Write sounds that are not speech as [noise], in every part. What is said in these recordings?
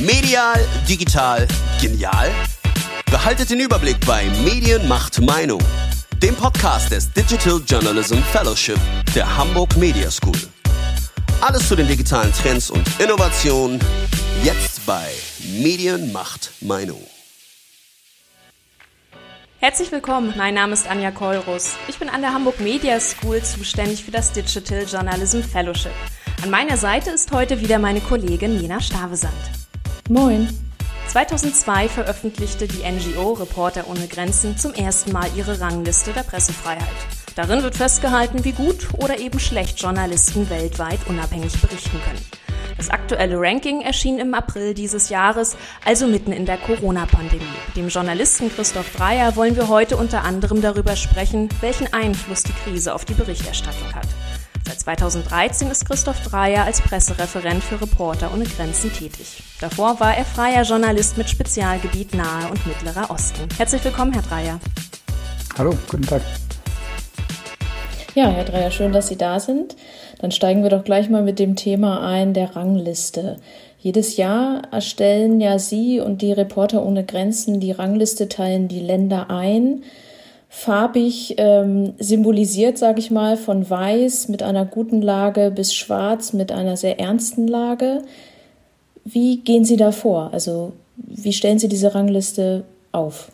Medial, digital, genial? Behaltet den Überblick bei Medien macht Meinung, dem Podcast des Digital Journalism Fellowship der Hamburg Media School. Alles zu den digitalen Trends und Innovationen jetzt bei Medien macht Meinung. Herzlich willkommen, mein Name ist Anja Keurus. Ich bin an der Hamburg Media School zuständig für das Digital Journalism Fellowship. An meiner Seite ist heute wieder meine Kollegin Jena Stavesand. Moin. 2002 veröffentlichte die NGO Reporter ohne Grenzen zum ersten Mal ihre Rangliste der Pressefreiheit. Darin wird festgehalten, wie gut oder eben schlecht Journalisten weltweit unabhängig berichten können. Das aktuelle Ranking erschien im April dieses Jahres, also mitten in der Corona-Pandemie. Dem Journalisten Christoph Dreier wollen wir heute unter anderem darüber sprechen, welchen Einfluss die Krise auf die Berichterstattung hat. Seit 2013 ist Christoph Dreier als Pressereferent für Reporter ohne Grenzen tätig. Davor war er freier Journalist mit Spezialgebiet Nahe und Mittlerer Osten. Herzlich willkommen, Herr Dreier. Hallo, guten Tag. Ja, Herr Dreier, schön, dass Sie da sind. Dann steigen wir doch gleich mal mit dem Thema ein der Rangliste. Jedes Jahr erstellen ja Sie und die Reporter ohne Grenzen die Rangliste, teilen die Länder ein farbig ähm, symbolisiert, sage ich mal, von weiß mit einer guten Lage bis schwarz mit einer sehr ernsten Lage. Wie gehen Sie da vor? Also wie stellen Sie diese Rangliste auf?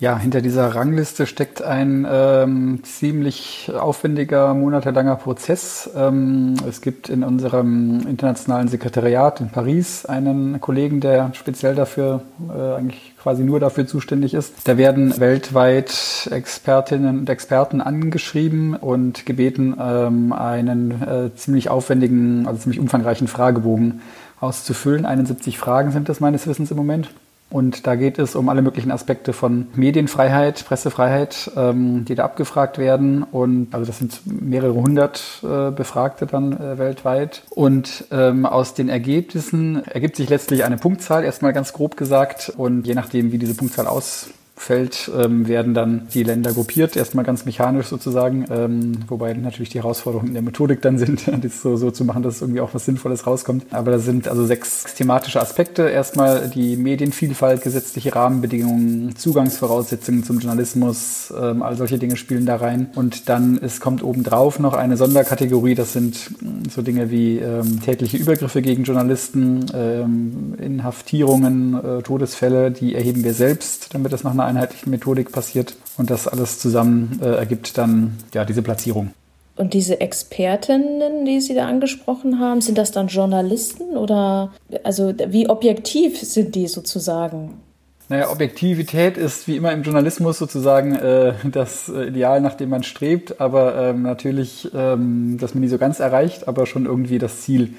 Ja, hinter dieser Rangliste steckt ein ähm, ziemlich aufwendiger, monatelanger Prozess. Ähm, es gibt in unserem internationalen Sekretariat in Paris einen Kollegen, der speziell dafür, äh, eigentlich quasi nur dafür zuständig ist. Da werden weltweit Expertinnen und Experten angeschrieben und gebeten, ähm, einen äh, ziemlich aufwendigen, also ziemlich umfangreichen Fragebogen auszufüllen. 71 Fragen sind das meines Wissens im Moment. Und da geht es um alle möglichen Aspekte von Medienfreiheit, Pressefreiheit, ähm, die da abgefragt werden. Und also das sind mehrere hundert äh, Befragte dann äh, weltweit. Und ähm, aus den Ergebnissen ergibt sich letztlich eine Punktzahl, erstmal ganz grob gesagt. Und je nachdem, wie diese Punktzahl aus Feld ähm, werden dann die Länder gruppiert, erstmal ganz mechanisch sozusagen, ähm, wobei natürlich die Herausforderungen in der Methodik dann sind, [laughs] das so, so zu machen, dass irgendwie auch was Sinnvolles rauskommt. Aber da sind also sechs thematische Aspekte. Erstmal die Medienvielfalt, gesetzliche Rahmenbedingungen, Zugangsvoraussetzungen zum Journalismus, ähm, all solche Dinge spielen da rein. Und dann es kommt obendrauf noch eine Sonderkategorie, das sind mm, so Dinge wie ähm, tägliche Übergriffe gegen Journalisten, ähm, Inhaftierungen, äh, Todesfälle, die erheben wir selbst, damit das nach einer einheitlichen Methodik passiert. Und das alles zusammen äh, ergibt dann ja diese Platzierung. Und diese Expertinnen, die Sie da angesprochen haben, sind das dann Journalisten oder also wie objektiv sind die sozusagen? Naja, Objektivität ist wie immer im Journalismus sozusagen äh, das Ideal, nach dem man strebt, aber ähm, natürlich, ähm, dass man nie so ganz erreicht, aber schon irgendwie das Ziel.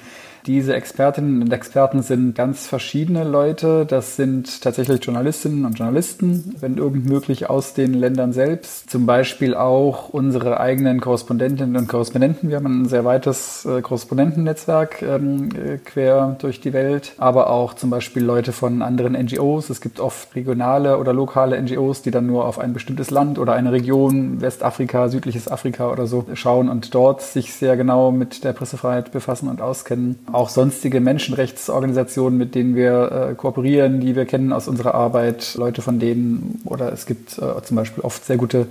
Diese Expertinnen und Experten sind ganz verschiedene Leute. Das sind tatsächlich Journalistinnen und Journalisten, wenn irgend möglich aus den Ländern selbst. Zum Beispiel auch unsere eigenen Korrespondentinnen und Korrespondenten. Wir haben ein sehr weites äh, Korrespondentennetzwerk ähm, äh, quer durch die Welt, aber auch zum Beispiel Leute von anderen NGOs. Es gibt oft regionale oder lokale NGOs, die dann nur auf ein bestimmtes Land oder eine Region, Westafrika, südliches Afrika oder so, schauen und dort sich sehr genau mit der Pressefreiheit befassen und auskennen auch sonstige Menschenrechtsorganisationen, mit denen wir äh, kooperieren, die wir kennen aus unserer Arbeit, Leute von denen, oder es gibt äh, zum Beispiel oft sehr gute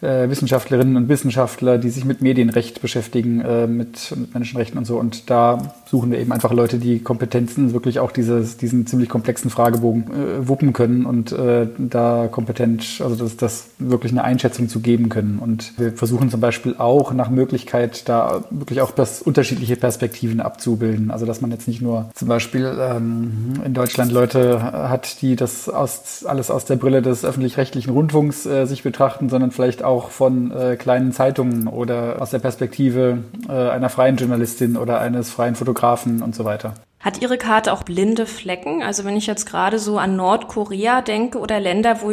Wissenschaftlerinnen und Wissenschaftler, die sich mit Medienrecht beschäftigen, äh, mit, mit, Menschenrechten und so. Und da suchen wir eben einfach Leute, die Kompetenzen wirklich auch dieses, diesen ziemlich komplexen Fragebogen äh, wuppen können und äh, da kompetent, also das, das wirklich eine Einschätzung zu geben können. Und wir versuchen zum Beispiel auch nach Möglichkeit da wirklich auch das, unterschiedliche Perspektiven abzubilden. Also dass man jetzt nicht nur zum Beispiel ähm, in Deutschland Leute hat, die das aus, alles aus der Brille des öffentlich-rechtlichen Rundfunks äh, sich betrachten, sondern vielleicht auch auch von äh, kleinen Zeitungen oder aus der Perspektive äh, einer freien Journalistin oder eines freien Fotografen und so weiter. Hat Ihre Karte auch blinde Flecken? Also wenn ich jetzt gerade so an Nordkorea denke oder Länder, wo,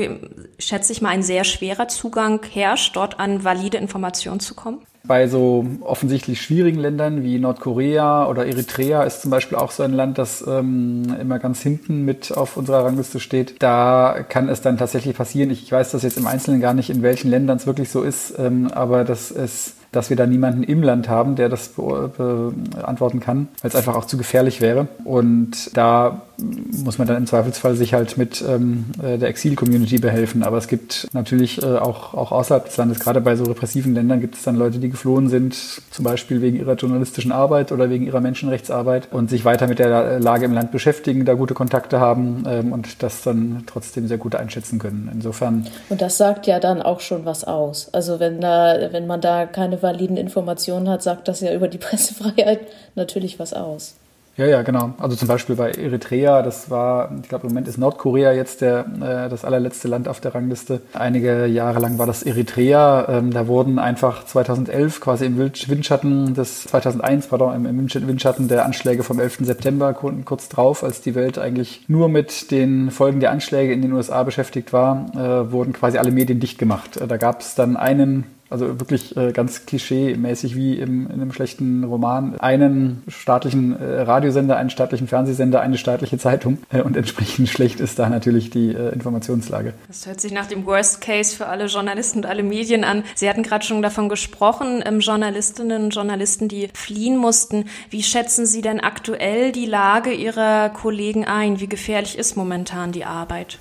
schätze ich mal, ein sehr schwerer Zugang herrscht, dort an valide Informationen zu kommen? Bei so offensichtlich schwierigen Ländern wie Nordkorea oder Eritrea ist zum Beispiel auch so ein Land, das ähm, immer ganz hinten mit auf unserer Rangliste steht. Da kann es dann tatsächlich passieren. Ich weiß das jetzt im Einzelnen gar nicht, in welchen Ländern es wirklich so ist, ähm, aber dass es dass wir da niemanden im Land haben, der das beantworten kann, weil es einfach auch zu gefährlich wäre. Und da muss man dann im Zweifelsfall sich halt mit ähm, äh, der Exil-Community behelfen. Aber es gibt natürlich äh, auch, auch außerhalb des Landes, gerade bei so repressiven Ländern, gibt es dann Leute, die geflohen sind, zum Beispiel wegen ihrer journalistischen Arbeit oder wegen ihrer Menschenrechtsarbeit und sich weiter mit der Lage im Land beschäftigen, da gute Kontakte haben ähm, und das dann trotzdem sehr gut einschätzen können. Insofern. Und das sagt ja dann auch schon was aus. Also wenn da, wenn man da keine validen Informationen hat, sagt das ja über die [laughs] Pressefreiheit natürlich was aus. Ja, ja, genau. Also zum Beispiel bei Eritrea, das war, ich glaube im Moment ist Nordkorea jetzt der, äh, das allerletzte Land auf der Rangliste. Einige Jahre lang war das Eritrea. Ähm, da wurden einfach 2011 quasi im Windschatten des 2001, pardon, im Windschatten der Anschläge vom 11. September kurz drauf, als die Welt eigentlich nur mit den Folgen der Anschläge in den USA beschäftigt war, äh, wurden quasi alle Medien dicht gemacht. Äh, da gab es dann einen also wirklich äh, ganz klischee-mäßig wie im, in einem schlechten Roman, einen staatlichen äh, Radiosender, einen staatlichen Fernsehsender, eine staatliche Zeitung äh, und entsprechend [laughs] schlecht ist da natürlich die äh, Informationslage. Das hört sich nach dem Worst Case für alle Journalisten und alle Medien an. Sie hatten gerade schon davon gesprochen, ähm, Journalistinnen und Journalisten, die fliehen mussten. Wie schätzen Sie denn aktuell die Lage Ihrer Kollegen ein? Wie gefährlich ist momentan die Arbeit?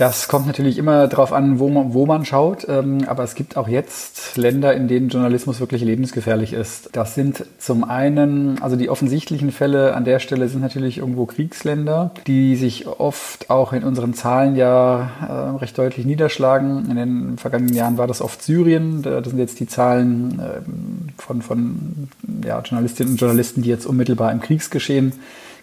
Das kommt natürlich immer darauf an, wo man, wo man schaut. Ähm, aber es gibt auch jetzt Länder, in denen Journalismus wirklich lebensgefährlich ist. Das sind zum einen, also die offensichtlichen Fälle an der Stelle sind natürlich irgendwo Kriegsländer, die sich oft auch in unseren Zahlen ja äh, recht deutlich niederschlagen. In den vergangenen Jahren war das oft Syrien. Da sind jetzt die Zahlen äh, von, von ja, Journalistinnen und Journalisten, die jetzt unmittelbar im Kriegsgeschehen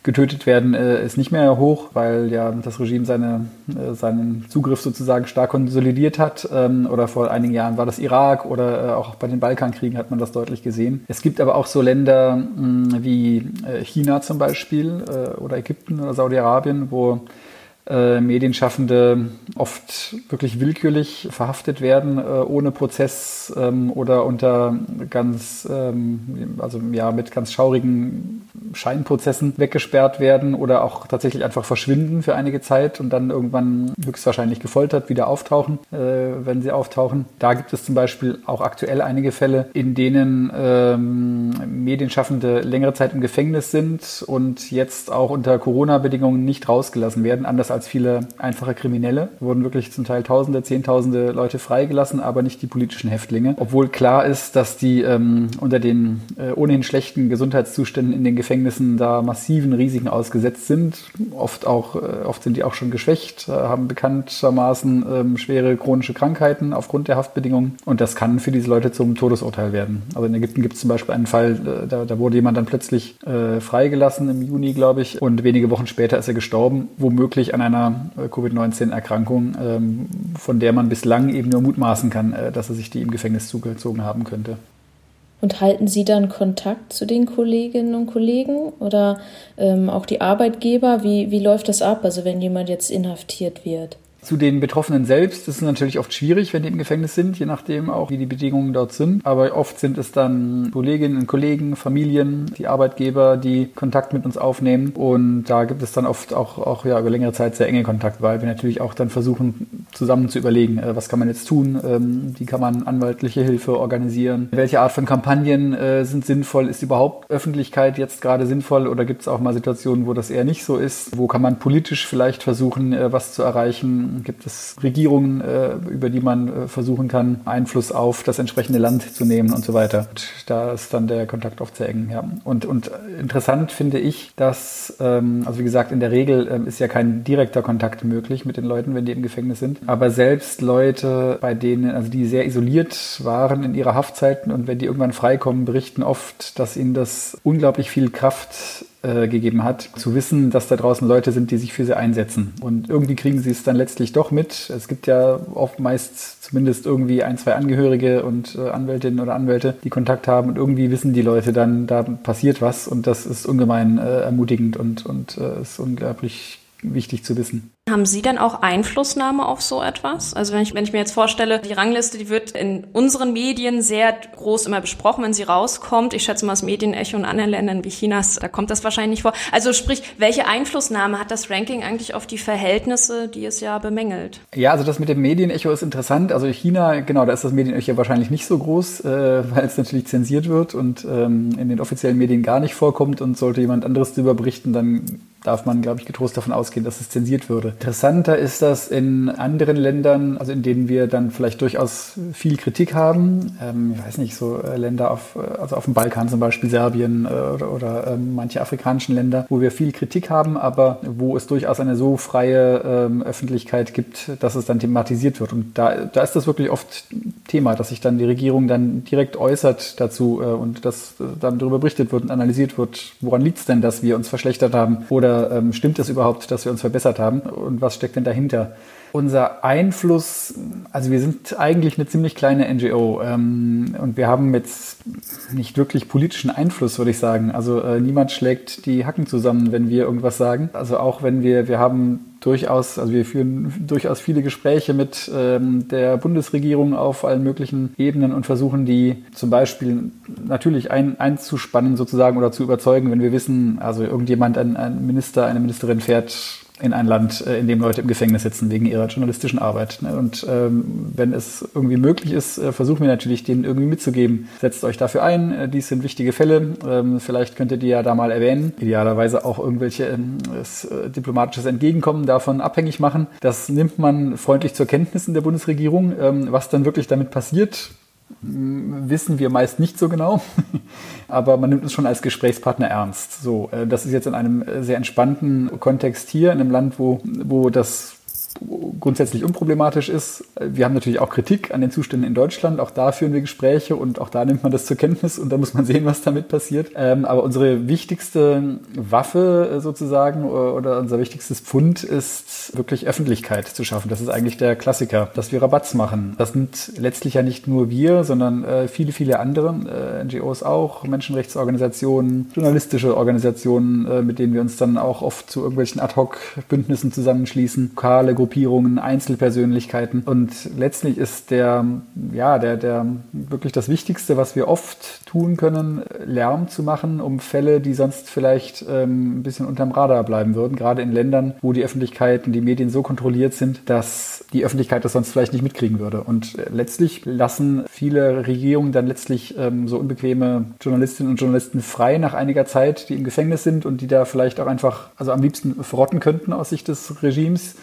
getötet werden, äh, ist nicht mehr hoch, weil ja das Regime seine, äh, seinen Zugriff sozusagen stark konsolidiert hat. Ähm, oder vor einigen Jahren war das Irak oder äh, auch bei den Balkankriegen hat man das deutlich gesehen. Es gibt aber auch so Länder wie China zum Beispiel oder Ägypten oder Saudi-Arabien, wo äh, Medienschaffende oft wirklich willkürlich verhaftet werden, äh, ohne Prozess ähm, oder unter ganz, ähm, also ja, mit ganz schaurigen Scheinprozessen weggesperrt werden oder auch tatsächlich einfach verschwinden für einige Zeit und dann irgendwann höchstwahrscheinlich gefoltert wieder auftauchen, äh, wenn sie auftauchen. Da gibt es zum Beispiel auch aktuell einige Fälle, in denen ähm, Medienschaffende längere Zeit im Gefängnis sind und jetzt auch unter Corona-Bedingungen nicht rausgelassen werden, anders als viele einfache Kriminelle. Wurden wirklich zum Teil Tausende, Zehntausende Leute freigelassen, aber nicht die politischen Häftlinge. Obwohl klar ist, dass die ähm, unter den äh, ohnehin schlechten Gesundheitszuständen in den Gefängnissen da massiven Risiken ausgesetzt sind. Oft auch, äh, oft sind die auch schon geschwächt, äh, haben bekanntermaßen ähm, schwere chronische Krankheiten aufgrund der Haftbedingungen. Und das kann für diese Leute zum Todesurteil werden. Also in Ägypten gibt es zum Beispiel einen Fall, äh, da, da, wurde jemand dann plötzlich äh, freigelassen im Juni, glaube ich, und wenige Wochen später ist er gestorben, womöglich an einer äh, Covid-19-Erkrankung, ähm, von der man bislang eben nur mutmaßen kann, äh, dass er sich die im Gefängnis zugezogen haben könnte. Und halten Sie dann Kontakt zu den Kolleginnen und Kollegen oder ähm, auch die Arbeitgeber? Wie, wie läuft das ab, also wenn jemand jetzt inhaftiert wird? Zu den Betroffenen selbst ist es natürlich oft schwierig, wenn die im Gefängnis sind, je nachdem auch, wie die Bedingungen dort sind. Aber oft sind es dann Kolleginnen und Kollegen, Familien, die Arbeitgeber, die Kontakt mit uns aufnehmen. Und da gibt es dann oft auch, auch ja, über längere Zeit sehr enge Kontakt, weil wir natürlich auch dann versuchen, zusammen zu überlegen, äh, was kann man jetzt tun, ähm, wie kann man anwaltliche Hilfe organisieren, welche Art von Kampagnen äh, sind sinnvoll, ist überhaupt Öffentlichkeit jetzt gerade sinnvoll oder gibt es auch mal Situationen, wo das eher nicht so ist, wo kann man politisch vielleicht versuchen, äh, was zu erreichen gibt es Regierungen, äh, über die man äh, versuchen kann, Einfluss auf das entsprechende Land zu nehmen und so weiter. Und da ist dann der Kontakt oft sehr eng. Ja. Und, und interessant finde ich, dass, ähm, also wie gesagt, in der Regel ähm, ist ja kein direkter Kontakt möglich mit den Leuten, wenn die im Gefängnis sind. Aber selbst Leute, bei denen, also die sehr isoliert waren in ihrer Haftzeiten und wenn die irgendwann freikommen, berichten oft, dass ihnen das unglaublich viel Kraft äh, gegeben hat, zu wissen, dass da draußen Leute sind, die sich für sie einsetzen. Und irgendwie kriegen sie es dann letztlich doch mit. Es gibt ja oft meist zumindest irgendwie ein, zwei Angehörige und äh, Anwältinnen oder Anwälte, die Kontakt haben und irgendwie wissen die Leute dann, da passiert was und das ist ungemein äh, ermutigend und, und äh, ist unglaublich wichtig zu wissen. Haben Sie denn auch Einflussnahme auf so etwas? Also wenn ich, wenn ich mir jetzt vorstelle, die Rangliste, die wird in unseren Medien sehr groß immer besprochen, wenn sie rauskommt. Ich schätze mal, das Medienecho in anderen Ländern wie Chinas, da kommt das wahrscheinlich nicht vor. Also sprich, welche Einflussnahme hat das Ranking eigentlich auf die Verhältnisse, die es ja bemängelt? Ja, also das mit dem Medienecho ist interessant. Also China, genau, da ist das Medienecho wahrscheinlich nicht so groß, äh, weil es natürlich zensiert wird und ähm, in den offiziellen Medien gar nicht vorkommt und sollte jemand anderes darüber berichten, dann darf man, glaube ich, getrost davon ausgehen, dass es zensiert würde. Interessanter ist das in anderen Ländern, also in denen wir dann vielleicht durchaus viel Kritik haben. Ähm, ich weiß nicht, so äh, Länder auf, äh, also auf dem Balkan zum Beispiel, Serbien äh, oder, oder ähm, manche afrikanischen Länder, wo wir viel Kritik haben, aber wo es durchaus eine so freie ähm, Öffentlichkeit gibt, dass es dann thematisiert wird. Und da, da ist das wirklich oft Thema, dass sich dann die Regierung dann direkt äußert dazu äh, und dass äh, dann darüber berichtet wird und analysiert wird, woran liegt es denn, dass wir uns verschlechtert haben oder ähm, stimmt es überhaupt, dass wir uns verbessert haben und was steckt denn dahinter? Unser Einfluss, also wir sind eigentlich eine ziemlich kleine NGO ähm, und wir haben jetzt nicht wirklich politischen Einfluss, würde ich sagen. Also äh, niemand schlägt die Hacken zusammen, wenn wir irgendwas sagen. Also auch wenn wir, wir haben durchaus, also wir führen durchaus viele Gespräche mit ähm, der Bundesregierung auf allen möglichen Ebenen und versuchen die zum Beispiel natürlich ein, einzuspannen sozusagen oder zu überzeugen, wenn wir wissen, also irgendjemand, ein, ein Minister, eine Ministerin fährt in ein Land, äh, in dem Leute im Gefängnis sitzen wegen ihrer journalistischen Arbeit. Ne? Und ähm, wenn es irgendwie möglich ist, äh, versuchen wir natürlich, denen irgendwie mitzugeben. Setzt euch dafür ein, äh, dies sind wichtige Fälle. Ähm, vielleicht könnt ihr die ja da mal erwähnen. Idealerweise auch irgendwelche ähm, äh, diplomatisches Entgegenkommen davon abhängig machen. Das nimmt man freundlich zur Kenntnis in der Bundesregierung. Ähm, was dann wirklich damit passiert, wissen wir meist nicht so genau, [laughs] aber man nimmt es schon als Gesprächspartner ernst. So, äh, das ist jetzt in einem sehr entspannten Kontext hier, in einem Land, wo, wo das grundsätzlich unproblematisch ist. Wir haben natürlich auch Kritik an den Zuständen in Deutschland. Auch da führen wir Gespräche und auch da nimmt man das zur Kenntnis und da muss man [laughs] sehen, was damit passiert. Ähm, aber unsere wichtigste Waffe äh, sozusagen oder unser wichtigstes Pfund ist wirklich Öffentlichkeit zu schaffen. Das ist eigentlich der Klassiker, dass wir Rabatz machen. Das sind letztlich ja nicht nur wir, sondern äh, viele, viele andere, äh, NGOs auch, Menschenrechtsorganisationen, journalistische Organisationen, mit denen wir uns dann auch oft zu irgendwelchen Ad-Hoc-Bündnissen zusammenschließen, lokale Gruppen Gruppierungen, Einzelpersönlichkeiten. Und letztlich ist der, ja, der, der wirklich das Wichtigste, was wir oft tun können, Lärm zu machen, um Fälle, die sonst vielleicht ähm, ein bisschen unterm Radar bleiben würden, gerade in Ländern, wo die Öffentlichkeit und die Medien so kontrolliert sind, dass die Öffentlichkeit das sonst vielleicht nicht mitkriegen würde. Und letztlich lassen viele Regierungen dann letztlich ähm, so unbequeme Journalistinnen und Journalisten frei nach einiger Zeit, die im Gefängnis sind und die da vielleicht auch einfach, also am liebsten verrotten könnten aus Sicht des Regimes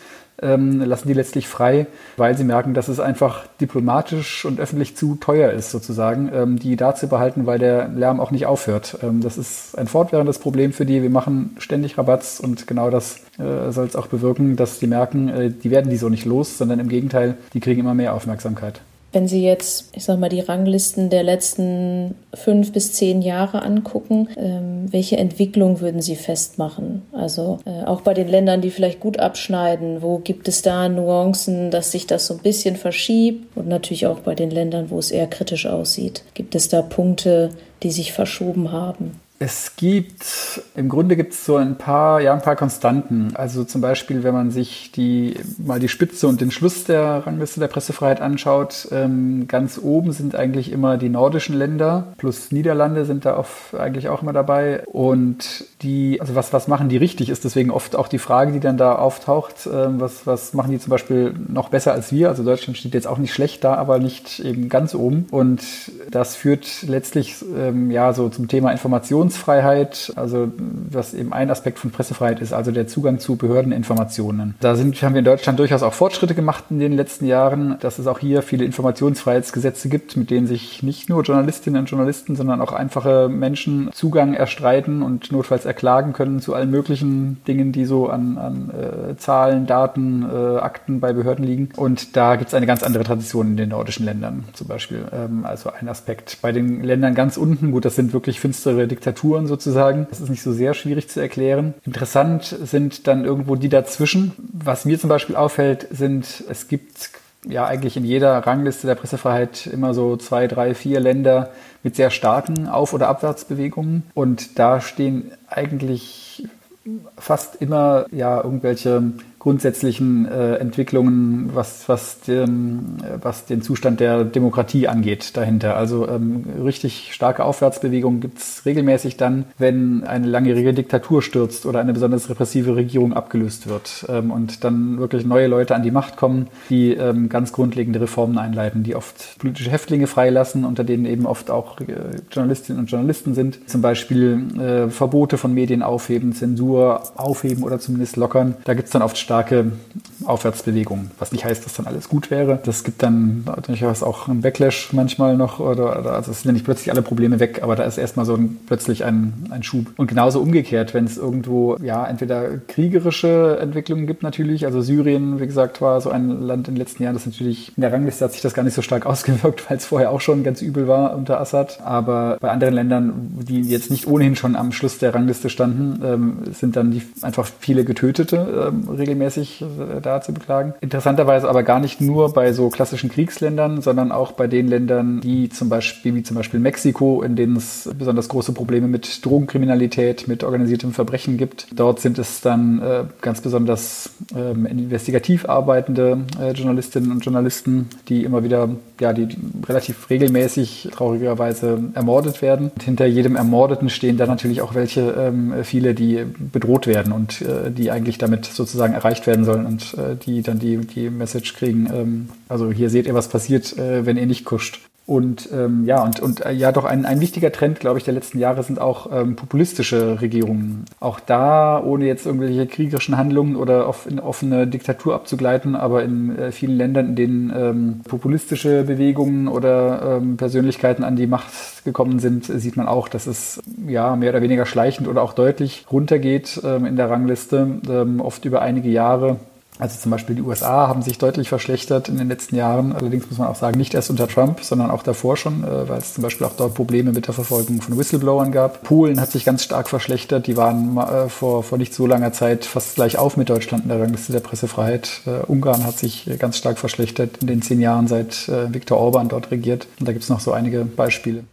ähm, lassen die letztlich frei, weil sie merken, dass es einfach diplomatisch und öffentlich zu teuer ist, sozusagen, ähm, die da zu behalten, weil der Lärm auch nicht aufhört. Ähm, das ist ein fortwährendes Problem für die. Wir machen ständig Rabatz und genau das äh, soll es auch bewirken, dass die merken, äh, die werden die so nicht los, sondern im Gegenteil, die kriegen immer mehr Aufmerksamkeit. Wenn Sie jetzt, ich sag mal, die Ranglisten der letzten fünf bis zehn Jahre angucken, ähm, welche Entwicklung würden Sie festmachen? Also äh, auch bei den Ländern, die vielleicht gut abschneiden, wo gibt es da Nuancen, dass sich das so ein bisschen verschiebt? Und natürlich auch bei den Ländern, wo es eher kritisch aussieht. Gibt es da Punkte, die sich verschoben haben? Es gibt, im Grunde gibt es so ein paar, ja, ein paar Konstanten. Also zum Beispiel, wenn man sich die, mal die Spitze und den Schluss der Rangliste der Pressefreiheit anschaut, ähm, ganz oben sind eigentlich immer die nordischen Länder, plus Niederlande sind da auf, eigentlich auch immer dabei. Und die, also was, was machen die richtig, ist deswegen oft auch die Frage, die dann da auftaucht, ähm, was, was machen die zum Beispiel noch besser als wir? Also Deutschland steht jetzt auch nicht schlecht da, aber nicht eben ganz oben. Und das führt letztlich, ähm, ja, so zum Thema Information Informationsfreiheit, also was eben ein Aspekt von Pressefreiheit ist, also der Zugang zu Behördeninformationen. Da sind, haben wir in Deutschland durchaus auch Fortschritte gemacht in den letzten Jahren, dass es auch hier viele Informationsfreiheitsgesetze gibt, mit denen sich nicht nur Journalistinnen und Journalisten, sondern auch einfache Menschen Zugang erstreiten und notfalls erklagen können zu allen möglichen Dingen, die so an, an äh, Zahlen, Daten, äh, Akten bei Behörden liegen. Und da gibt es eine ganz andere Tradition in den nordischen Ländern zum Beispiel. Ähm, also ein Aspekt. Bei den Ländern ganz unten, gut, das sind wirklich finstere Diktaturen, Diktaturen sozusagen. Das ist nicht so sehr schwierig zu erklären. Interessant sind dann irgendwo die dazwischen. Was mir zum Beispiel auffällt, sind, es gibt ja eigentlich in jeder Rangliste der Pressefreiheit immer so zwei, drei, vier Länder mit sehr starken Auf- oder Abwärtsbewegungen. Und da stehen eigentlich fast immer ja irgendwelche grundsätzlichen äh, Entwicklungen, was, was, den, was den Zustand der Demokratie angeht dahinter. Also ähm, richtig starke Aufwärtsbewegungen gibt es regelmäßig dann, wenn eine langjährige Diktatur stürzt oder eine besonders repressive Regierung abgelöst wird ähm, und dann wirklich neue Leute an die Macht kommen, die ähm, ganz grundlegende Reformen einleiten, die oft politische Häftlinge freilassen, unter denen eben oft auch äh, Journalistinnen und Journalisten sind. Zum Beispiel äh, Verbote von Medien aufheben, Zensur aufheben oder zumindest lockern. Da gibt es dann oft starke Aufwärtsbewegungen, was nicht heißt, dass dann alles gut wäre. Das gibt dann durchaus auch einen Backlash manchmal noch, oder, oder also es sind ja nicht plötzlich alle Probleme weg, aber da ist erstmal so ein, plötzlich ein, ein Schub. Und genauso umgekehrt, wenn es irgendwo ja entweder kriegerische Entwicklungen gibt natürlich, also Syrien, wie gesagt, war so ein Land in den letzten Jahren, das natürlich in der Rangliste hat sich das gar nicht so stark [laughs] ausgewirkt, weil es vorher auch schon ganz übel war unter Assad. Aber bei anderen Ländern, die jetzt nicht ohnehin schon am Schluss der Rangliste standen, ähm, sind dann die, einfach viele Getötete ähm, regelmäßig äh, da zu beklagen. Interessanterweise aber gar nicht nur bei so klassischen Kriegsländern, sondern auch bei den Ländern, die zum Beispiel, wie zum Beispiel Mexiko, in denen es besonders große Probleme mit Drogenkriminalität, mit organisiertem Verbrechen gibt. Dort sind es dann äh, ganz besonders ähm, investigativ arbeitende äh, Journalistinnen und Journalisten, die immer wieder, ja, die relativ regelmäßig traurigerweise ermordet werden. Und hinter jedem Ermordeten stehen dann natürlich auch welche, ähm, viele, die bedroht werden und die eigentlich damit sozusagen erreicht werden sollen und äh, die dann die, die Message kriegen, ähm, also hier seht ihr, was passiert, äh, wenn ihr nicht kuscht. Und ähm, ja, und, und äh, ja, doch ein, ein wichtiger Trend, glaube ich, der letzten Jahre sind auch ähm, populistische Regierungen. Auch da, ohne jetzt irgendwelche kriegerischen Handlungen oder auf, in offene Diktatur abzugleiten, aber in äh, vielen Ländern, in denen ähm, populistische Bewegungen oder ähm, Persönlichkeiten an die Macht gekommen sind, sieht man auch, dass es ja mehr oder weniger schleichend oder auch deutlich runtergeht ähm, in der Rangliste, ähm, oft über einige Jahre. Also zum Beispiel die USA haben sich deutlich verschlechtert in den letzten Jahren. Allerdings muss man auch sagen, nicht erst unter Trump, sondern auch davor schon, äh, weil es zum Beispiel auch dort Probleme mit der Verfolgung von Whistleblowern gab. Polen hat sich ganz stark verschlechtert. Die waren äh, vor, vor nicht so langer Zeit fast gleich auf mit Deutschland in der Rangliste der Pressefreiheit. Äh, Ungarn hat sich ganz stark verschlechtert in den zehn Jahren, seit Viktor Orban dort regiert. Und da gibt es noch so einige Beispiele.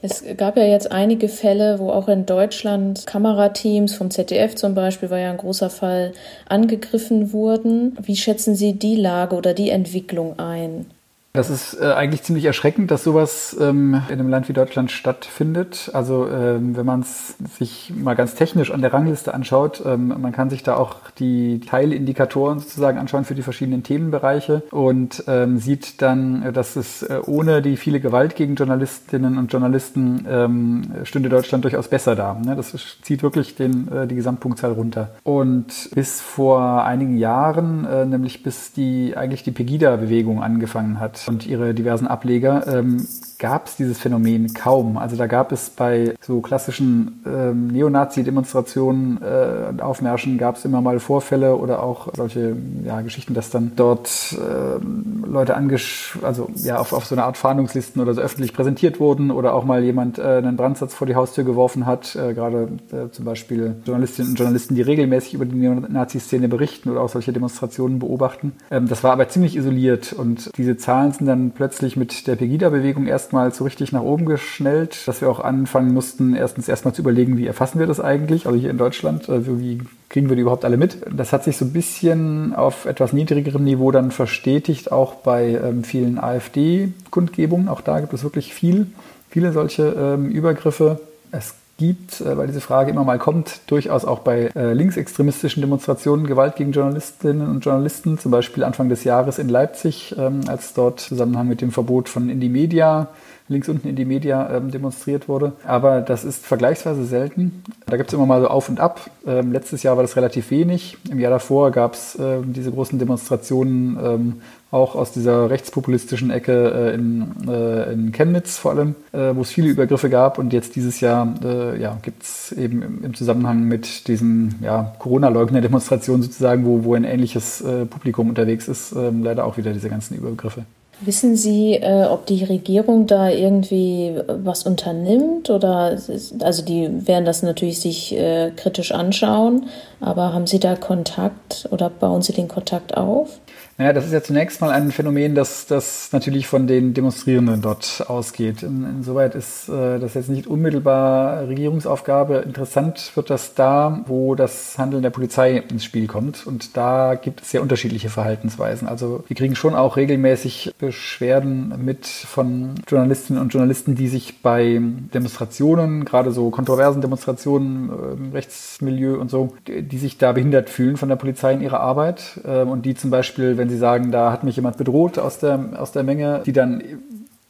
Es gab ja jetzt einige Fälle, wo auch in Deutschland Kamerateams vom ZDF zum Beispiel, war ja ein großer Fall, angegriffen wurden. Wie schätzen Sie die Lage oder die Entwicklung ein? Das ist äh, eigentlich ziemlich erschreckend, dass sowas ähm, in einem Land wie Deutschland stattfindet. Also ähm, wenn man es sich mal ganz technisch an der Rangliste anschaut, ähm, man kann sich da auch die Teilindikatoren sozusagen anschauen für die verschiedenen Themenbereiche und ähm, sieht dann, dass es äh, ohne die viele Gewalt gegen Journalistinnen und Journalisten ähm, stünde Deutschland durchaus besser da. Ne? Das zieht wirklich den, äh, die Gesamtpunktzahl runter. Und bis vor einigen Jahren, äh, nämlich bis die eigentlich die Pegida-Bewegung angefangen hat, und ihre diversen Ableger ähm, gab es dieses Phänomen kaum. Also da gab es bei so klassischen ähm, Neonazi-Demonstrationen äh, und Aufmärschen gab es immer mal Vorfälle oder auch solche ja, Geschichten, dass dann dort äh, Leute angesch also ja auf, auf so eine Art Fahndungslisten oder so öffentlich präsentiert wurden oder auch mal jemand äh, einen Brandsatz vor die Haustür geworfen hat. Äh, gerade äh, zum Beispiel Journalistinnen und Journalisten, die regelmäßig über die Neonazi-Szene berichten oder auch solche Demonstrationen beobachten. Ähm, das war aber ziemlich isoliert und diese Zahlen sind dann plötzlich mit der Pegida-Bewegung erstmal so richtig nach oben geschnellt, dass wir auch anfangen mussten, erstens erstmal zu überlegen, wie erfassen wir das eigentlich, also hier in Deutschland, also wie kriegen wir die überhaupt alle mit? Das hat sich so ein bisschen auf etwas niedrigerem Niveau dann verstetigt, auch bei ähm, vielen AfD-Kundgebungen. Auch da gibt es wirklich viel, viele solche ähm, Übergriffe. Es gibt, äh, weil diese Frage immer mal kommt, durchaus auch bei äh, linksextremistischen Demonstrationen Gewalt gegen Journalistinnen und Journalisten, zum Beispiel Anfang des Jahres in Leipzig, ähm, als dort im Zusammenhang mit dem Verbot von Indie Media links unten in die Media ähm, demonstriert wurde. Aber das ist vergleichsweise selten. Da gibt es immer mal so auf und ab. Ähm, letztes Jahr war das relativ wenig. Im Jahr davor gab es äh, diese großen Demonstrationen ähm, auch aus dieser rechtspopulistischen Ecke äh, in, äh, in Chemnitz vor allem, äh, wo es viele Übergriffe gab. Und jetzt dieses Jahr äh, ja, gibt es eben im, Zusammenhang mit diesen ja, Corona-Leugner-Demonstrationen sozusagen, wo, wo ein ähnliches äh, Publikum unterwegs ist, ähm, leider auch wieder diese ganzen Übergriffe. Wissen Sie, äh, ob die Regierung da irgendwie was unternimmt oder also die werden das natürlich sich kritisch anschauen, aber haben Sie da Kontakt oder bauen Sie den Kontakt auf? Naja, das ist ja zunächst mal ein Phänomen, das, das natürlich von den Demonstrierenden dort ausgeht. In, insoweit ist äh, das jetzt nicht unmittelbar Regierungsaufgabe. Interessant wird das da, wo das Handeln der Polizei ins Spiel kommt. Und da gibt es sehr unterschiedliche Verhaltensweisen. Also wir kriegen schon auch regelmäßig Beschwerden mit von Journalistinnen und Journalisten, die sich bei Demonstrationen, gerade so kontroversen Demonstrationen im Rechtsmilieu und so, die sich da behindert fühlen von der Polizei in ihrer Arbeit ähm, und die zum Beispiel, wenn wenn sie sagen, da hat mich jemand bedroht aus der, aus der Menge, die dann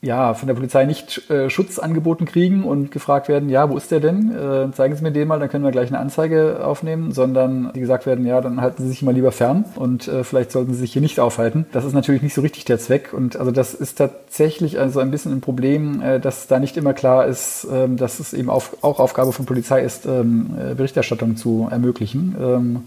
ja, von der Polizei nicht äh, Schutz angeboten kriegen und gefragt werden, ja, wo ist der denn? Äh, zeigen Sie mir den mal, dann können wir gleich eine Anzeige aufnehmen, sondern die gesagt werden, ja, dann halten Sie sich mal lieber fern und äh, vielleicht sollten Sie sich hier nicht aufhalten. Das ist natürlich nicht so richtig der Zweck und also das ist tatsächlich also ein bisschen ein Problem, äh, dass da nicht immer klar ist, äh, dass es eben auf, auch Aufgabe von Polizei ist, ähm, äh, Berichterstattung zu ermöglichen. Ähm,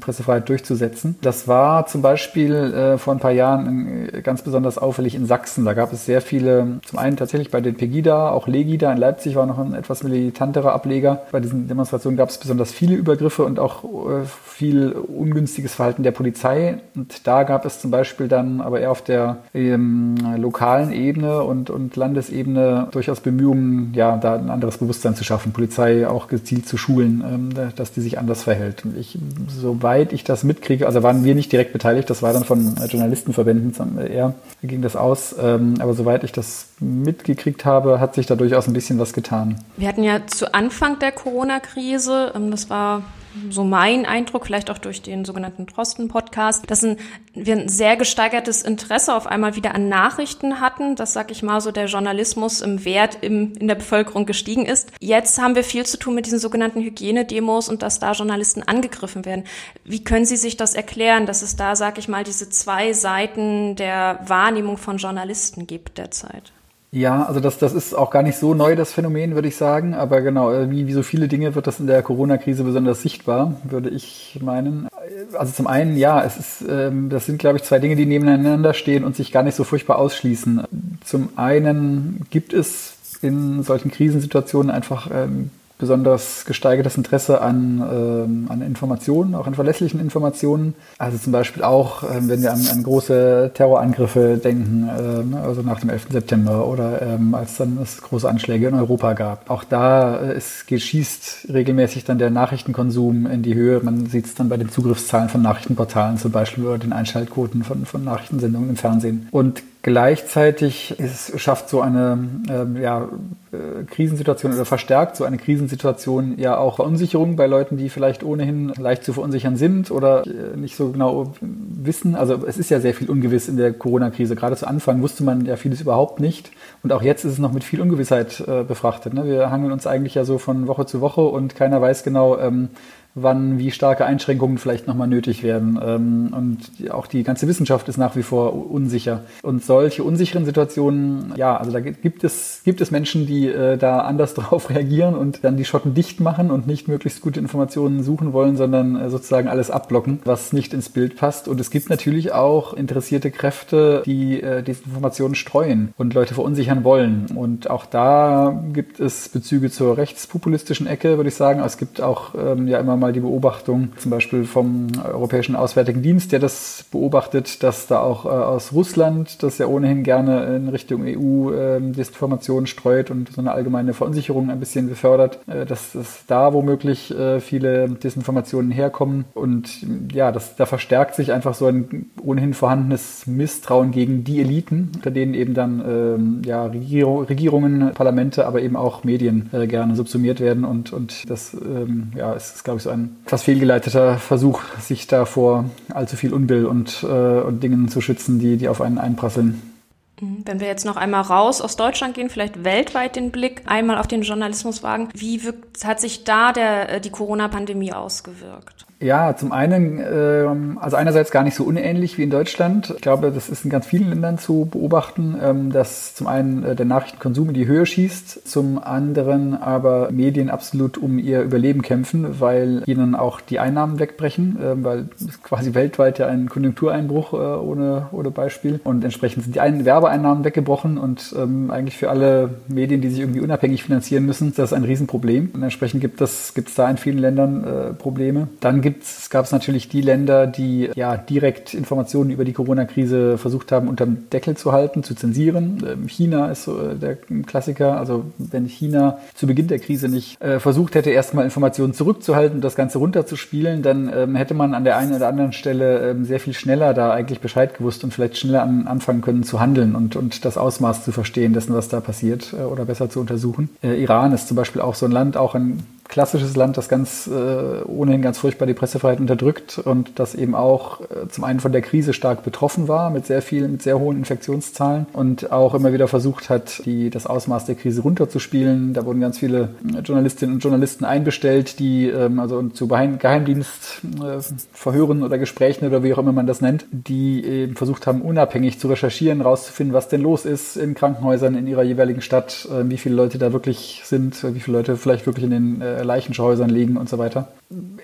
Pressefreiheit durchzusetzen. Das war zum Beispiel äh, vor ein paar Jahren äh, ganz besonders auffällig in Sachsen. Da gab es sehr viele, zum einen tatsächlich bei den Pegida, auch Legida in Leipzig war noch ein etwas militanterer Ableger. Bei diesen Demonstrationen gab es besonders viele Übergriffe und auch äh, viel ungünstiges Verhalten der Polizei. Und da gab es zum Beispiel dann aber eher auf der ähm, lokalen Ebene und, und Landesebene durchaus Bemühungen, ja, da ein anderes Bewusstsein zu schaffen, Polizei auch gezielt zu schulen, ähm, dass die sich anders verhält. Und ich, so soweit ich das mitkriege, also waren wir nicht direkt beteiligt, das war dann von äh, Journalistenverbänden eher, ging das aus. Ähm, aber soweit ich das mitgekriegt habe, hat sich da durchaus ein bisschen was getan. Wir hatten ja zu Anfang der Corona-Krise, ähm, das war so mein Eindruck, vielleicht auch durch den sogenannten Drosten-Podcast, dass ein, wir ein sehr gesteigertes Interesse auf einmal wieder an Nachrichten hatten, dass, sag ich mal, so der Journalismus im Wert im, in der Bevölkerung gestiegen ist. Jetzt haben wir viel zu tun mit diesen sogenannten Hygienedemos und dass da Journalisten angegriffen werden. Wie können Sie sich das erklären, dass es da, sag ich mal, diese zwei Seiten der Wahrnehmung von Journalisten gibt derzeit? Ja, also das, das ist auch gar nicht so neu, das Phänomen, würde ich sagen. Aber genau, äh, wie, wie so viele Dinge wird das in der Corona-Krise besonders sichtbar, würde ich meinen. Also zum einen, ja, es ist, ähm, das sind, glaube ich, zwei Dinge, die nebeneinander stehen und sich gar nicht so furchtbar ausschließen. Zum einen gibt es in solchen Krisensituationen einfach ähm, besonders gesteigertes Interesse an, ähm, an Informationen, auch an verlässlichen Informationen. Also zum Beispiel auch, ähm, wenn wir an, an große Terrorangriffe denken, ähm, also nach dem 11. September oder ähm, als dann es große Anschläge in Europa gab. Auch da äh, es geschießt regelmäßig dann der Nachrichtenkonsum in die Höhe. Man sieht es dann bei den Zugriffszahlen von Nachrichtenportalen zum Beispiel oder den Einschaltquoten von, von Nachrichtensendungen im Fernsehen. Und Gleichzeitig ist, schafft so eine äh, ja, äh, Krisensituation oder verstärkt so eine Krisensituation ja auch Verunsicherung bei Leuten, die vielleicht ohnehin leicht zu verunsichern sind oder äh, nicht so genau wissen. Also es ist ja sehr viel ungewiss in der Corona-Krise. Gerade zu Anfang wusste man ja vieles überhaupt nicht. Und auch jetzt ist es noch mit viel Ungewissheit äh, befrachtet. Ne? Wir hangeln uns eigentlich ja so von Woche zu Woche und keiner weiß genau, ähm, wann wie starke Einschränkungen vielleicht nochmal nötig werden. Ähm, und auch die ganze Wissenschaft ist nach wie vor unsicher. Und solche unsicheren Situationen, ja, also da gibt es, gibt es Menschen, die äh, da anders [laughs] drauf reagieren und dann die Schotten dicht machen und nicht möglichst gute Informationen suchen wollen, sondern äh, sozusagen alles abblocken, was nicht ins Bild passt. Und es gibt natürlich auch interessierte Kräfte, die äh, diese Informationen streuen und Leute verunsichern wollen. Und auch da gibt es Bezüge zur rechtspopulistischen Ecke, würde ich sagen. Es gibt auch ähm, ja immer mal die Beobachtung, zum Beispiel vom Europäischen Auswärtigen Dienst, der das beobachtet, dass da auch äh, aus Russland, das ja ohnehin gerne in Richtung EU äh, Desinformation streut und so eine allgemeine Verunsicherung ein bisschen befördert, äh, dass, dass da womöglich äh, viele Desinformationen herkommen. Und ja, das, da verstärkt sich einfach so ein ohnehin vorhandenes Misstrauen gegen die Eliten, unter denen eben dann ähm, ja, Regierung, Regierungen, Parlamente, aber eben auch Medien äh, gerne subsumiert werden. Und, und das ähm, ja, ist, glaube ich, so ein etwas fehlgeleiteter Versuch, sich da vor allzu viel Unbill und, äh, und Dingen zu schützen, die, die auf einen einprasseln. Mhm. Wenn wir jetzt noch einmal raus aus Deutschland gehen, vielleicht weltweit den Blick einmal auf den Journalismus wagen, wie wirkt, hat sich da der, äh, die Corona-Pandemie ausgewirkt? Ja, zum einen, ähm, also einerseits gar nicht so unähnlich wie in Deutschland. Ich glaube, das ist in ganz vielen Ländern zu beobachten, ähm, dass zum einen äh, der Nachrichtenkonsum in die Höhe schießt, zum anderen aber Medien absolut um ihr Überleben kämpfen, weil ihnen auch die Einnahmen wegbrechen, ähm, weil quasi weltweit ja ein Konjunktureinbruch äh, ohne, ohne Beispiel und entsprechend sind die einen Werbeeinnahmen weggebrochen und eigentlich für alle Medien, die sich irgendwie unabhängig finanzieren müssen, ist das ein Riesenproblem und entsprechend gibt es gibt es da in vielen Ländern äh, Probleme. Dann gibt gibt's, gab es natürlich die Länder, die ja direkt Informationen über die Corona-Krise versucht haben, unterm Deckel zu halten, zu zensieren. Ähm, China ist so äh, der Klassiker. Also wenn China zu Beginn der Krise nicht äh, versucht hätte, erstmal Informationen zurückzuhalten und das Ganze runterzuspielen, dann ähm, hätte man an der einen oder anderen Stelle ähm, sehr viel schneller da eigentlich Bescheid gewusst und vielleicht schneller an, anfangen können zu handeln und, und das Ausmaß zu verstehen dessen, was da passiert äh, oder besser zu untersuchen. Äh, Iran ist zum Beispiel auch so ein Land, auch ein klassisches Land, das ganz äh, ohnehin ganz furchtbar die Pressefreiheit unterdrückt und das eben auch äh, zum einen von der Krise stark betroffen war, mit sehr vielen, mit sehr hohen Infektionszahlen und auch immer wieder versucht hat, die, das Ausmaß der Krise runterzuspielen. Da wurden ganz viele Journalistinnen und Journalisten einbestellt, die ähm, also zu Geheimdienstverhören äh, oder Gesprächen oder wie auch immer man das nennt, die eben versucht haben, unabhängig zu recherchieren, rauszufinden, was denn los ist in Krankenhäusern in ihrer jeweiligen Stadt, äh, wie viele Leute da wirklich sind, wie viele Leute vielleicht wirklich in den äh, Leichenschauhäusern liegen und so weiter.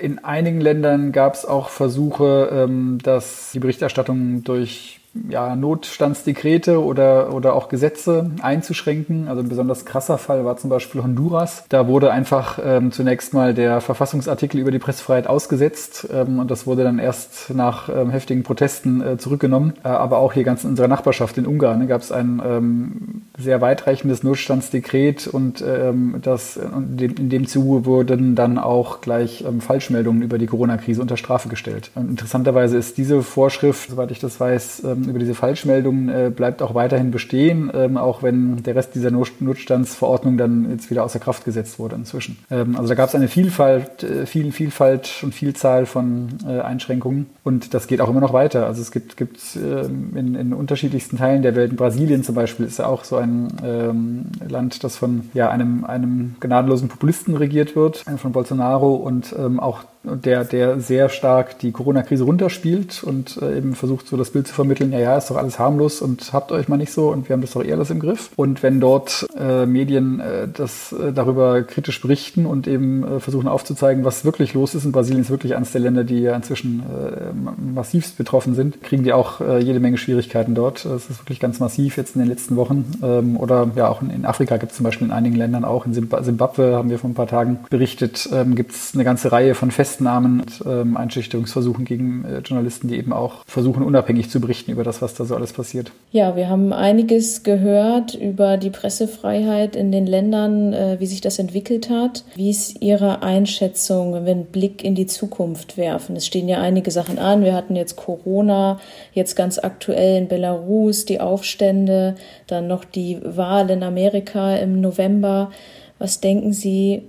In einigen Ländern gab es auch Versuche, ähm, dass die Berichterstattung durch ja, Notstandsdekrete oder, oder auch Gesetze einzuschränken. Also ein besonders krasser Fall war zum Beispiel Honduras. Da wurde einfach ähm, zunächst mal der Verfassungsartikel über die Pressefreiheit ausgesetzt ähm, und das wurde dann erst nach ähm, heftigen Protesten äh, zurückgenommen. Äh, aber auch hier ganz in unserer Nachbarschaft in Ungarn ne, gab es ein ähm, sehr weitreichendes Notstandsdekret und ähm, das, in, dem, Zuge wurden dann auch gleich ähm, Falschmeldungen über die Corona-Krise unter Strafe gestellt. Und interessanterweise ist diese Vorschrift, soweit ich das weiß, über diese Falschmeldungen äh, bleibt auch weiterhin bestehen, ähm, auch wenn der Rest dieser Notstandsverordnung dann jetzt wieder außer Kraft gesetzt wurde inzwischen. Ähm, also da gab es eine Vielfalt, äh, viel, Vielfalt und Vielzahl von äh, Einschränkungen und das geht auch immer noch weiter. Also es gibt, gibt ähm, in, in unterschiedlichsten Teilen der Welt, in Brasilien zum Beispiel ist ja auch so ein ähm, Land, das von ja, einem, einem gnadenlosen Populisten regiert wird, von Bolsonaro und ähm, auch der, der sehr stark die Corona-Krise runterspielt und äh, eben versucht, so das Bild zu vermitteln, ja, ja, ist doch alles harmlos und habt euch mal nicht so und wir haben das doch eher alles im Griff. Und wenn dort äh, Medien äh, das äh, darüber kritisch berichten und eben äh, versuchen aufzuzeigen, was wirklich los ist, und Brasilien ist wirklich eines der Länder, die ja inzwischen äh, massivst betroffen sind, kriegen die auch äh, jede Menge Schwierigkeiten dort. Das ist wirklich ganz massiv jetzt in den letzten Wochen. Ähm, oder ja, auch in, in Afrika gibt es zum Beispiel in einigen Ländern auch. In Zimbabwe haben wir vor ein paar Tagen berichtet, ähm, gibt es eine ganze Reihe von Festen Festnahmen und ähm, Einschüchterungsversuchen gegen äh, Journalisten, die eben auch versuchen, unabhängig zu berichten über das, was da so alles passiert. Ja, wir haben einiges gehört über die Pressefreiheit in den Ländern, äh, wie sich das entwickelt hat. Wie ist Ihre Einschätzung, wenn wir einen Blick in die Zukunft werfen? Es stehen ja einige Sachen an. Wir hatten jetzt Corona, jetzt ganz aktuell in Belarus die Aufstände, dann noch die Wahl in Amerika im November. Was denken Sie,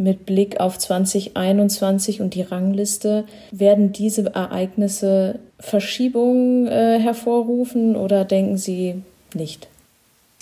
mit Blick auf 2021 und die Rangliste, werden diese Ereignisse Verschiebungen äh, hervorrufen oder denken Sie nicht?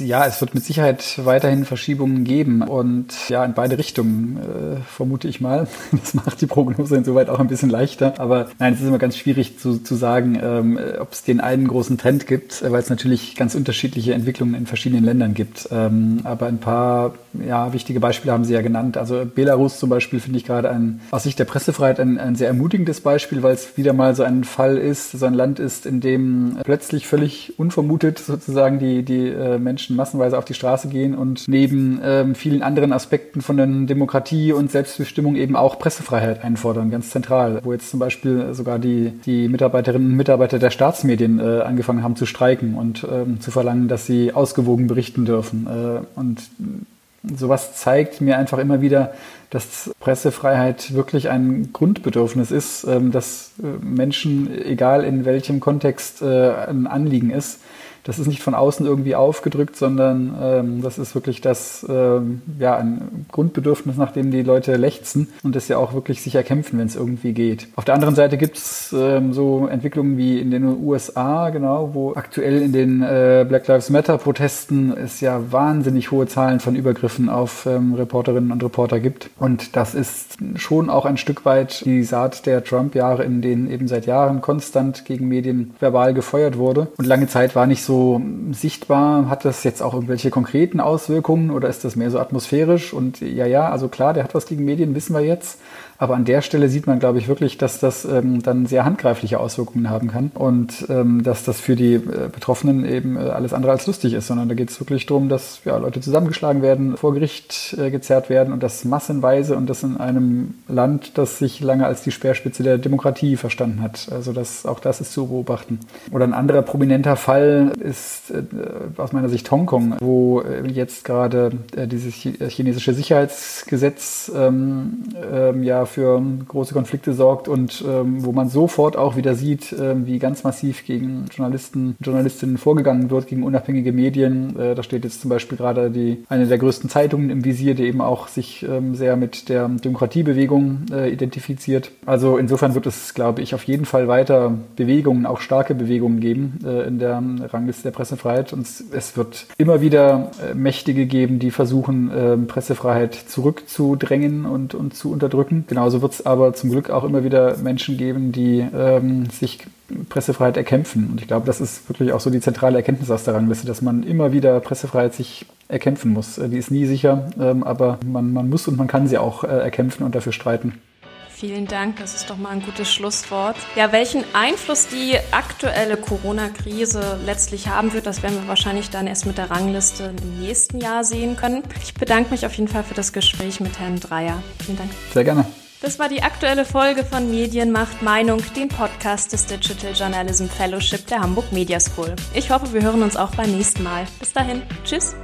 Ja, es wird mit Sicherheit weiterhin Verschiebungen geben und ja, in beide Richtungen, äh, vermute ich mal. [laughs] Das macht die Prognose insoweit auch ein bisschen leichter. Aber nein, es ist immer ganz schwierig zu, zu sagen, ähm, ob es den einen großen Trend gibt, weil es natürlich ganz unterschiedliche Entwicklungen in verschiedenen Ländern gibt. Ähm, aber ein paar ja, wichtige Beispiele haben Sie ja genannt. Also Belarus zum Beispiel finde ich gerade ein, aus Sicht der Pressefreiheit ein, ein sehr ermutigendes Beispiel, weil es wieder mal so ein Fall ist, so ein Land ist, in dem plötzlich völlig unvermutet sozusagen die, die äh, Menschen Menschen massenweise auf die Straße gehen und neben ähm, vielen anderen Aspekten von der Demokratie und Selbstbestimmung eben auch Pressefreiheit einfordern, ganz zentral. Wo jetzt zum Beispiel sogar die, die Mitarbeiterinnen und Mitarbeiter der Staatsmedien äh, angefangen haben zu streiken und ähm, zu verlangen, dass sie ausgewogen berichten dürfen. Äh, und sowas zeigt mir einfach immer wieder, dass Pressefreiheit wirklich ein Grundbedürfnis ist, ähm, dass äh, Menschen, egal in welchem Kontext äh, ein Anliegen ist, das ist nicht von außen irgendwie aufgedrückt, sondern ähm, das ist wirklich das, ähm, ja, ein Grundbedürfnis, nach dem die Leute lechzen und das ja auch wirklich sich erkämpfen, wenn es irgendwie geht. Auf der anderen Seite gibt es ähm, so Entwicklungen wie in den USA, genau, wo aktuell in den äh, Black Lives Matter Protesten es ja wahnsinnig hohe Zahlen von Übergriffen auf ähm, Reporterinnen und Reporter gibt. Und das ist schon auch ein Stück weit die Saat der Trump-Jahre, in denen eben seit Jahren konstant gegen Medien verbal gefeuert wurde. Und lange Zeit war nicht so sichtbar. Hat das jetzt auch irgendwelche konkreten Auswirkungen oder ist das mehr so atmosphärisch? Und ja, ja, also klar, der hat was gegen Medien, wissen wir jetzt. Aber an der Stelle sieht man, glaube ich, wirklich, dass das ähm, dann sehr handgreifliche Auswirkungen haben kann und ähm, dass das für die äh, Betroffenen eben äh, alles andere als lustig ist, sondern da geht es wirklich darum, dass ja, Leute zusammengeschlagen werden, vor Gericht äh, gezerrt werden und das massenweise und das in einem Land, das sich lange als die Speerspitze der Demokratie verstanden hat. Also das, auch das ist zu beobachten. Oder ein anderer prominenter Fall ist äh, aus meiner Sicht Hongkong, wo äh, jetzt gerade äh, dieses chinesische Sicherheitsgesetz ähm, ähm, ja für große Konflikte sorgt und ähm, wo man sofort auch wieder sieht, äh, wie ganz massiv gegen Journalisten, Journalistinnen vorgegangen wird, gegen unabhängige Medien. Äh, da steht jetzt zum Beispiel gerade die eine der größten Zeitungen im Visier, die eben auch sich ähm, sehr mit der Demokratiebewegung äh, identifiziert. Also insofern wird es, glaube ich, auf jeden Fall weiter Bewegungen, auch starke Bewegungen geben äh, in der Rangliste der Pressefreiheit. Und es wird immer wieder äh, Mächtige geben, die versuchen, ähm, Pressefreiheit zurückzudrängen und, und zu unterdrücken. Genau Genauso wird es aber zum Glück auch immer wieder Menschen geben, die ähm, sich Pressefreiheit erkämpfen. Und ich glaube, das ist wirklich auch so die zentrale Erkenntnis aus der Rangliste, dass man immer wieder Pressefreiheit sich erkämpfen muss. Die ist nie sicher, ähm, aber man, man muss und man kann sie auch äh, erkämpfen und dafür streiten. Vielen Dank, das ist doch mal ein gutes Schlusswort. Ja, welchen Einfluss die aktuelle Corona-Krise letztlich haben wird, das werden wir wahrscheinlich dann erst mit der Rangliste im nächsten Jahr sehen können. Ich bedanke mich auf jeden Fall für das Gespräch mit Herrn Dreier. Vielen Dank. Sehr gerne. Das war die aktuelle Folge von Medienmacht Meinung, dem Podcast des Digital Journalism Fellowship der Hamburg Media School. Ich hoffe, wir hören uns auch beim nächsten Mal. Bis dahin, tschüss.